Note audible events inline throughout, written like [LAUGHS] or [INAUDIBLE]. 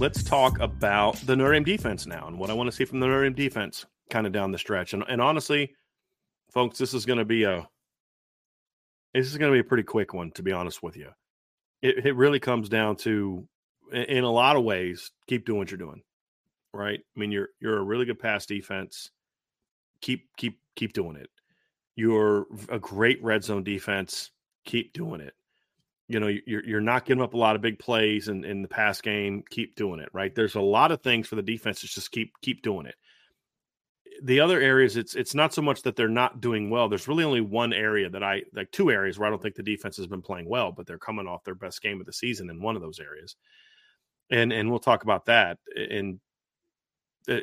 Let's talk about the Notre Dame defense now and what I want to see from the Notre Dame defense kind of down the stretch. And, and honestly, folks, this is going to be a this is going to be a pretty quick one, to be honest with you. It, it really comes down to, in a lot of ways, keep doing what you're doing, right? I mean, you're you're a really good pass defense. Keep keep keep doing it. You're a great red zone defense. Keep doing it you know you're you're not giving up a lot of big plays in, in the pass game keep doing it right? There's a lot of things for the defense to just keep keep doing it. The other areas it's it's not so much that they're not doing well. There's really only one area that i like two areas where i don't think the defense has been playing well but they're coming off their best game of the season in one of those areas. And and we'll talk about that and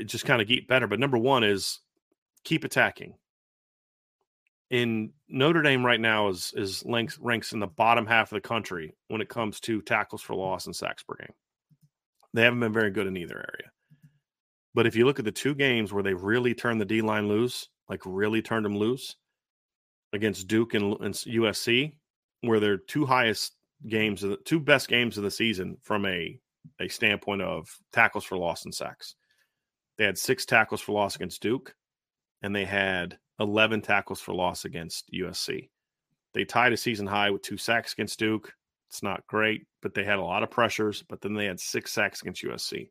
just kind of get better. But number one is keep attacking in Notre Dame right now is is ranks ranks in the bottom half of the country when it comes to tackles for loss and sacks per game. They haven't been very good in either area. But if you look at the two games where they really turned the D line loose, like really turned them loose against Duke and, and USC, where they're two highest games, the two best games of the season from a a standpoint of tackles for loss and sacks. They had six tackles for loss against Duke, and they had 11 tackles for loss against USC. They tied a season high with two sacks against Duke. It's not great, but they had a lot of pressures, but then they had six sacks against USC.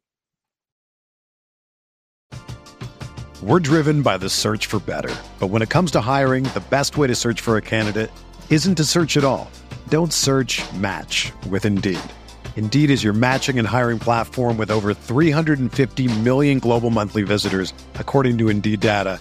We're driven by the search for better. But when it comes to hiring, the best way to search for a candidate isn't to search at all. Don't search match with Indeed. Indeed is your matching and hiring platform with over 350 million global monthly visitors, according to Indeed data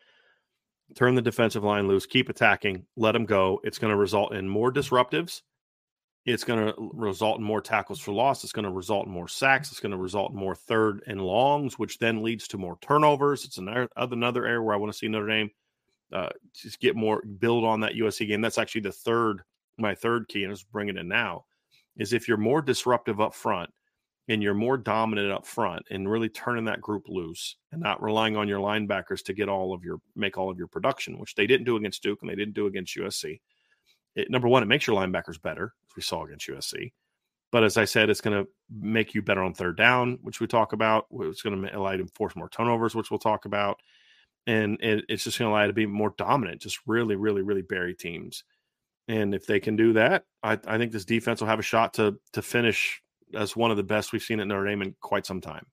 turn the defensive line loose, keep attacking, let them go. It's going to result in more disruptives. It's going to result in more tackles for loss. It's going to result in more sacks. It's going to result in more third and longs, which then leads to more turnovers. It's another another area where I want to see Notre Dame uh, just get more build on that USC game. That's actually the third my third key, and I just bring it in now. Is if you're more disruptive up front, and you're more dominant up front and really turning that group loose and not relying on your linebackers to get all of your make all of your production, which they didn't do against Duke and they didn't do against USC. It, number one, it makes your linebackers better, as we saw against USC. But as I said, it's going to make you better on third down, which we talk about. It's going to allow you to force more turnovers, which we'll talk about. And it, it's just going to allow you to be more dominant, just really, really, really bury teams. And if they can do that, I, I think this defense will have a shot to to finish as one of the best we've seen at Notre Dame in quite some time.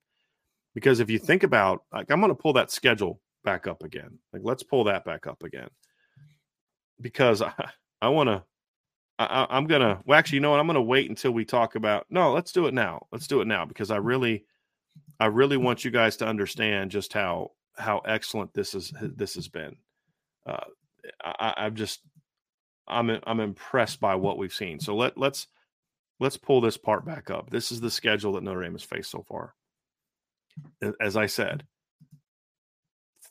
Because if you think about, like, I'm going to pull that schedule back up again. Like, let's pull that back up again. Because I, [LAUGHS] I want to, I, am going to, well, actually, you know what? I'm going to wait until we talk about, no, let's do it now. Let's do it now because I really, I really want you guys to understand just how, how excellent this is, this has been. Uh, I, I'm just, I'm, I'm impressed by what we've seen. So let, let's, let's pull this part back up. This is the schedule that Notre Dame has faced so far. As I said,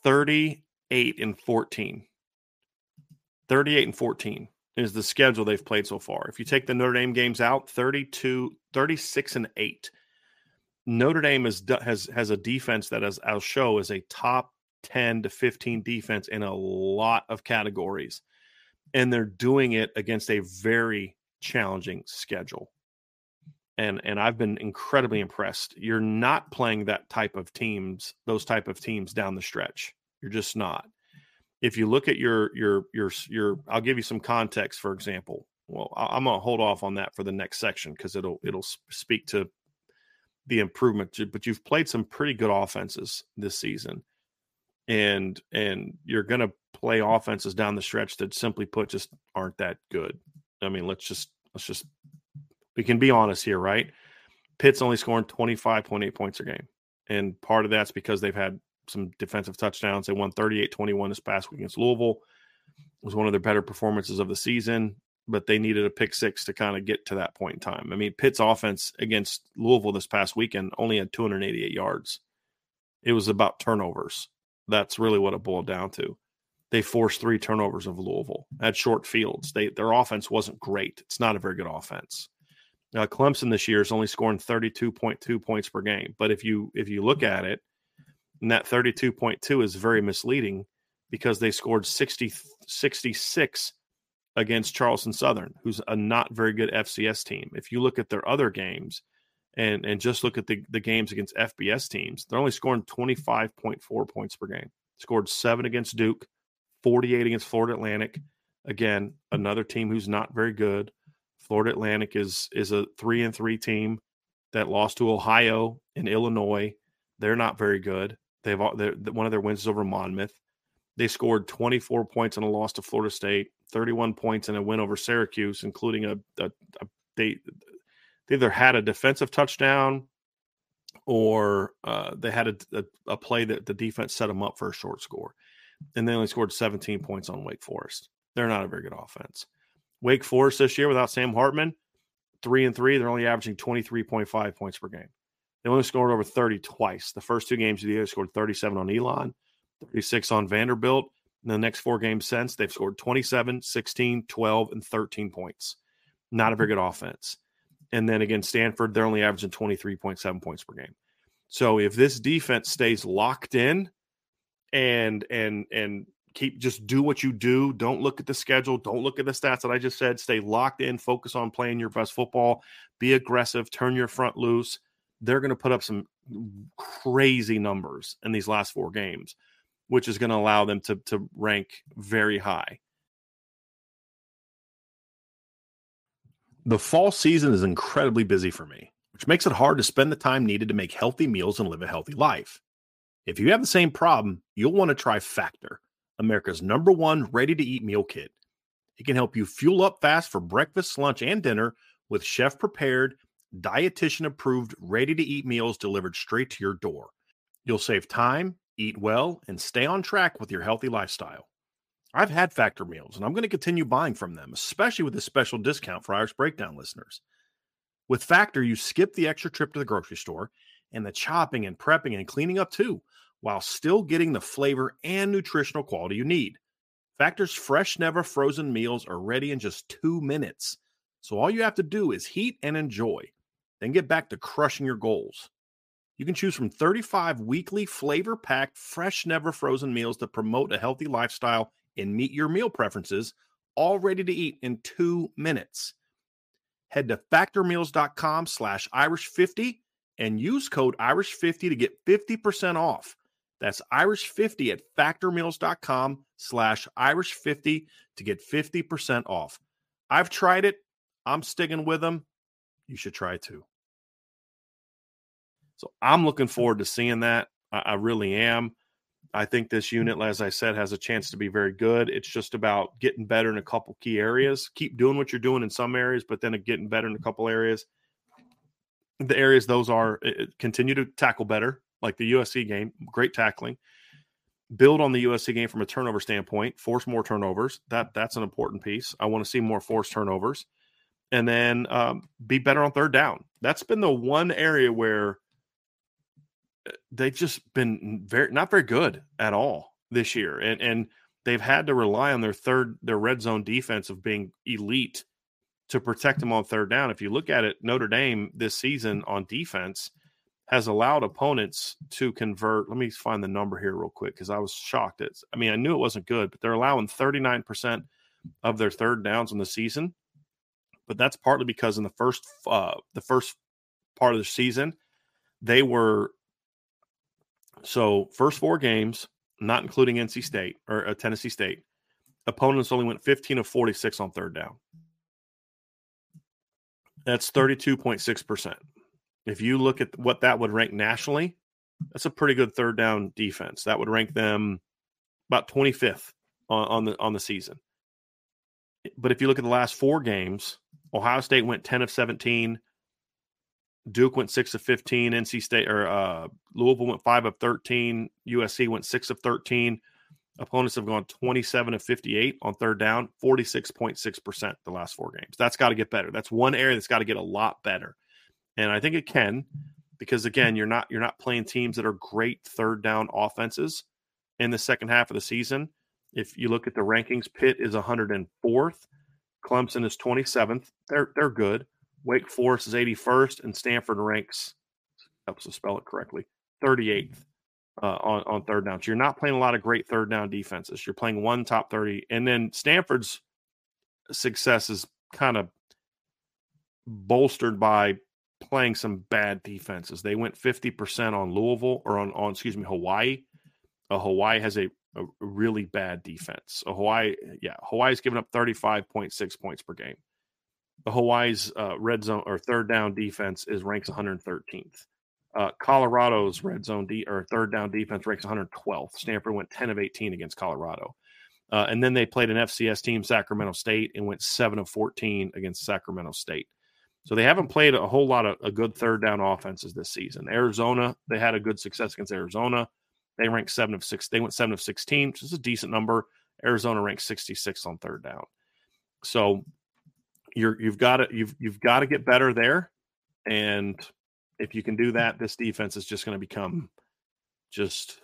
38 and 14. 38 and 14 is the schedule they've played so far. If you take the Notre Dame games out, 32, 36 and 8. Notre Dame is, has has a defense that, as I'll show, is a top 10 to 15 defense in a lot of categories. And they're doing it against a very challenging schedule and and I've been incredibly impressed. You're not playing that type of teams, those type of teams down the stretch. You're just not. If you look at your your your your, I'll give you some context. For example, well, I'm to hold off on that for the next section because it'll it'll speak to the improvement. But you've played some pretty good offenses this season, and and you're to play offenses down the stretch that simply put just aren't that good. I mean, let's just let's just we can be honest here, right? Pitt's only scoring 25.8 points a game. And part of that's because they've had some defensive touchdowns. They won 38 21 this past week against Louisville. It was one of their better performances of the season, but they needed a pick six to kind of get to that point in time. I mean, Pitt's offense against Louisville this past weekend only had 288 yards. It was about turnovers. That's really what it boiled down to. They forced three turnovers of Louisville at short fields. They their offense wasn't great. It's not a very good offense. Uh, Clemson this year is only scoring 32.2 points per game. But if you if you look at it, and that 32.2 is very misleading because they scored 60 66 against Charleston Southern, who's a not very good FCS team. If you look at their other games and and just look at the, the games against FBS teams, they're only scoring 25.4 points per game. Scored seven against Duke, 48 against Florida Atlantic. Again, another team who's not very good. Florida Atlantic is is a three and three team that lost to Ohio and Illinois. They're not very good. They've one of their wins is over Monmouth. They scored 24 points in a loss to Florida State, 31 points in a win over Syracuse, including a, a, a they, they either had a defensive touchdown or uh, they had a, a, a, play that the defense set them up for a short score. And they only scored 17 points on Wake Forest. They're not a very good offense. Wake Forest this year without Sam Hartman, three and three. They're only averaging 23.5 points per game. They only scored over 30 twice. The first two games of the year, scored 37 on Elon, 36 on Vanderbilt. In the next four games since, they've scored 27, 16, 12, and 13 points. Not a very good offense. And then against Stanford, they're only averaging 23.7 points per game. So if this defense stays locked in and and and keep just do what you do. Don't look at the schedule. Don't look at the stats that I just said. Stay locked in. Focus on playing your best football. Be aggressive. Turn your front loose. They're going to put up some crazy numbers in these last four games, which is going to allow them to to rank very high. The fall season is incredibly busy for me, which makes it hard to spend the time needed to make healthy meals and live a healthy life. If you have the same problem, you'll want to try Factor. America's number one ready to eat meal kit. It can help you fuel up fast for breakfast, lunch, and dinner with chef prepared, dietitian approved, ready to eat meals delivered straight to your door. You'll save time, eat well, and stay on track with your healthy lifestyle. I've had Factor meals and I'm going to continue buying from them, especially with this special discount for Irish Breakdown listeners. With Factor, you skip the extra trip to the grocery store and the chopping and prepping and cleaning up too, while still getting the flavor and nutritional quality you need. Factor's fresh, never frozen meals are ready in just two minutes. So all you have to do is heat and enjoy, then get back to crushing your goals. You can choose from 35 weekly flavor packed, fresh, never frozen meals that promote a healthy lifestyle and meet your meal preferences, all ready to eat in two minutes. Head to factormeals.com slash Irish50 and use code Irish50 to get 50% off. That's Irish50 at factormeals.com slash Irish50 to get 50% off. I've tried it. I'm sticking with them. You should try too. So I'm looking forward to seeing that. I, I really am. I think this unit, mm-hmm. as I said, has a chance to be very good. It's just about getting better in a couple key areas. Keep doing what you're doing in some areas, but then getting better in a couple areas. The areas those are eh, eh, continue to tackle better, like the USC game, great tackling. Build on the USC game from a turnover standpoint, force more turnovers. That that's an important piece. I want to see more forced turnovers, and then um, be better on third down. That's been the one area where they've just been very not very good at all this year, and and they've had to rely on their third their red zone defense of being elite to protect them on third down. If you look at it, Notre Dame this season on defense has allowed opponents to convert. Let me find the number here real quick because I was shocked. It's, I mean, I knew it wasn't good, but they're allowing 39% of their third downs in the season. But that's partly because in the first uh, the first part of the season, they were so first four games, not including NC State or uh, Tennessee State, opponents only went 15 of 46 on third down. That's 32.6%. If you look at what that would rank nationally, that's a pretty good third down defense. That would rank them about 25th on, on the on the season. But if you look at the last four games, Ohio State went 10 of 17, Duke went six of 15. NC State or uh, Louisville went five of 13. USC went six of 13. Opponents have gone 27 of 58 on third down, 46.6% the last four games. That's got to get better. That's one area that's got to get a lot better. And I think it can because again, you're not you're not playing teams that are great third down offenses in the second half of the season. If you look at the rankings, Pitt is 104th, Clemson is 27th. They're they're good. Wake Forest is 81st, and Stanford ranks helps to spell it correctly 38th uh, on on third down. So you're not playing a lot of great third down defenses. You're playing one top 30, and then Stanford's success is kind of bolstered by playing some bad defenses. They went 50% on Louisville or on on excuse me Hawaii. Uh, Hawaii has a, a really bad defense. So Hawaii, yeah, Hawaii's given up 35.6 points per game. The Hawaii's uh, red zone or third down defense is ranks 113th. Uh, Colorado's red zone de- or third down defense ranks 112th. Stanford went 10 of 18 against Colorado. Uh, and then they played an FCS team, Sacramento State, and went 7 of 14 against Sacramento State. So they haven't played a whole lot of a good third down offenses this season. Arizona, they had a good success against Arizona. They ranked 7 of 6. They went 7 of 16, which is a decent number. Arizona ranked 66 on third down. So you're you've got to you've you've got to get better there, and if you can do that, this defense is just going to become just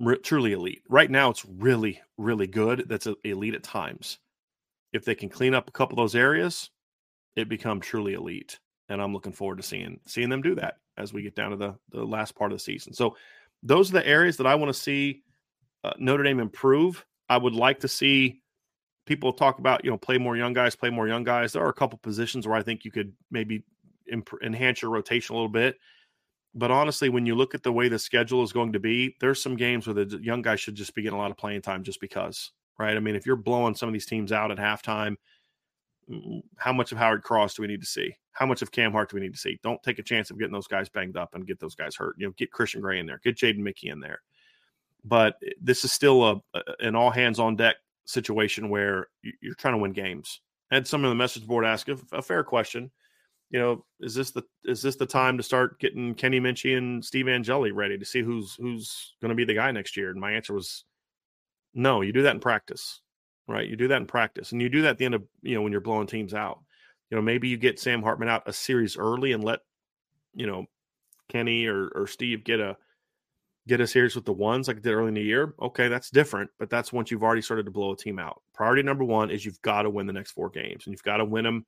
re- truly elite. Right now, it's really really good. That's elite at times. If they can clean up a couple of those areas, it becomes truly elite. And I'm looking forward to seeing seeing them do that as we get down to the the last part of the season. So those are the areas that I want to see uh, Notre Dame improve. I would like to see people talk about you know play more young guys, play more young guys. There are a couple positions where I think you could maybe imp- enhance your rotation a little bit. But honestly, when you look at the way the schedule is going to be, there's some games where the young guys should just be getting a lot of playing time just because, right? I mean, if you're blowing some of these teams out at halftime, How much of Howard Cross do we need to see? How much of Cam Hart do we need to see? Don't take a chance of getting those guys banged up and get those guys hurt. You know, get Christian Gray in there, get Jaden Mickey in there. But this is still a, a an all hands on deck situation where you're trying to win games. And some of the message board ask a, a, fair question. You know, is this the is this the time to start getting Kenny Minchey and Steve Angeli ready to see who's who's going to be the guy next year? And my answer was no. You do that in practice, right? You do that in practice, and you do that at the end of you know when you're blowing teams out. You know, maybe you get Sam Hartman out a series early and let you know Kenny or or Steve get a get a series with the ones like I did early in the year, okay, that's different. But that's once you've already started to blow a team out. Priority number one is you've got to win the next four games, and you've got to win them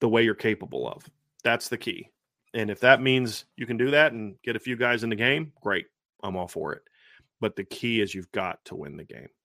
the way you're capable of. That's the key. And if that means you can do that and get a few guys in the game, great. I'm all for it. But the key is you've got to win the game.